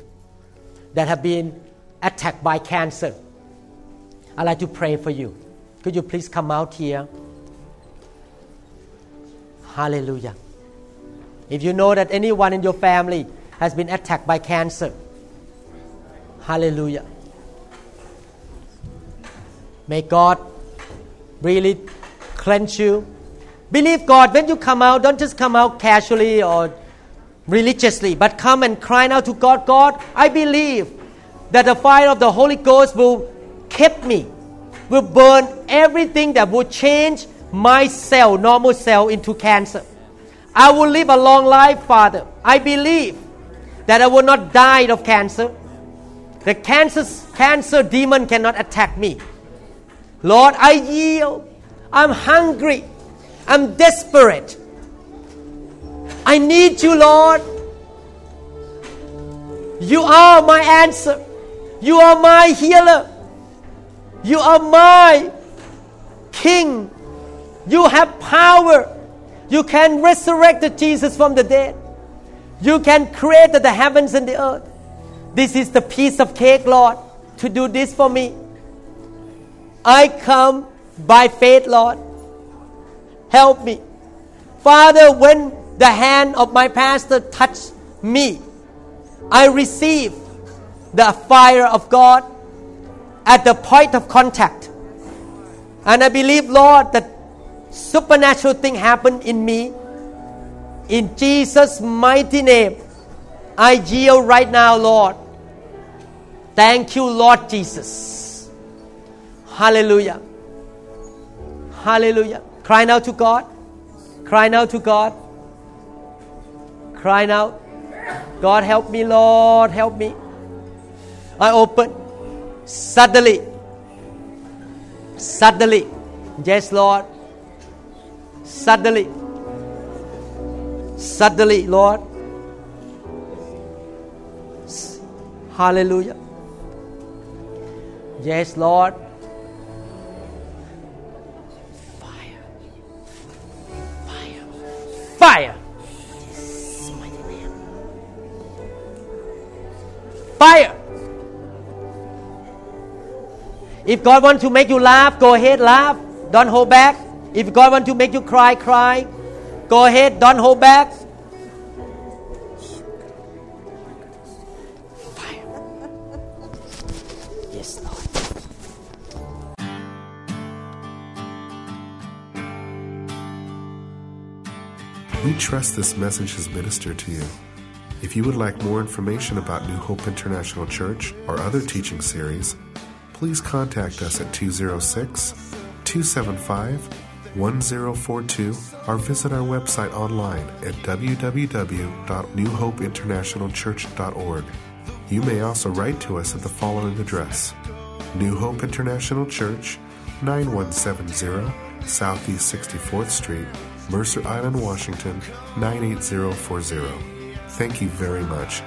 that have been attacked by cancer, I'd like to pray for you. Could you please come out here? Hallelujah. If you know that anyone in your family has been attacked by cancer, hallelujah. May God really cleanse you. Believe God when you come out, don't just come out casually or religiously, but come and cry out to God God, I believe that the fire of the Holy Ghost will keep me, will burn everything that will change my cell, normal cell, into cancer. I will live a long life, Father. I believe that I will not die of cancer. The cancer, cancer demon cannot attack me. Lord, I yield. I'm hungry. I'm desperate. I need you, Lord. You are my answer. You are my healer. You are my King. You have power. You can resurrect Jesus from the dead. You can create the heavens and the earth. This is the piece of cake, Lord, to do this for me. I come by faith, Lord. Help me. Father, when the hand of my pastor touched me. I received the fire of God at the point of contact. And I believe, Lord, that supernatural thing happened in me. In Jesus' mighty name, I yield right now, Lord. Thank you, Lord Jesus. Hallelujah. Hallelujah. Cry now to God. Cry now to God crying out, God help me, Lord, help me. I open. Suddenly, suddenly, yes, Lord, suddenly, suddenly, Lord. Hallelujah. Yes, Lord. Fire. Fire. Fire. fire. If God wants to make you laugh, go ahead, laugh. Don't hold back. If God wants to make you cry, cry. Go ahead, don't hold back. We trust this message has ministered to you. If you would like more information about New Hope International Church or other teaching series, please contact us at 206 275 1042 or visit our website online at www.newhopeinternationalchurch.org. You may also write to us at the following address New Hope International Church, 9170 Southeast 64th Street, Mercer Island, Washington 98040. Thank you very much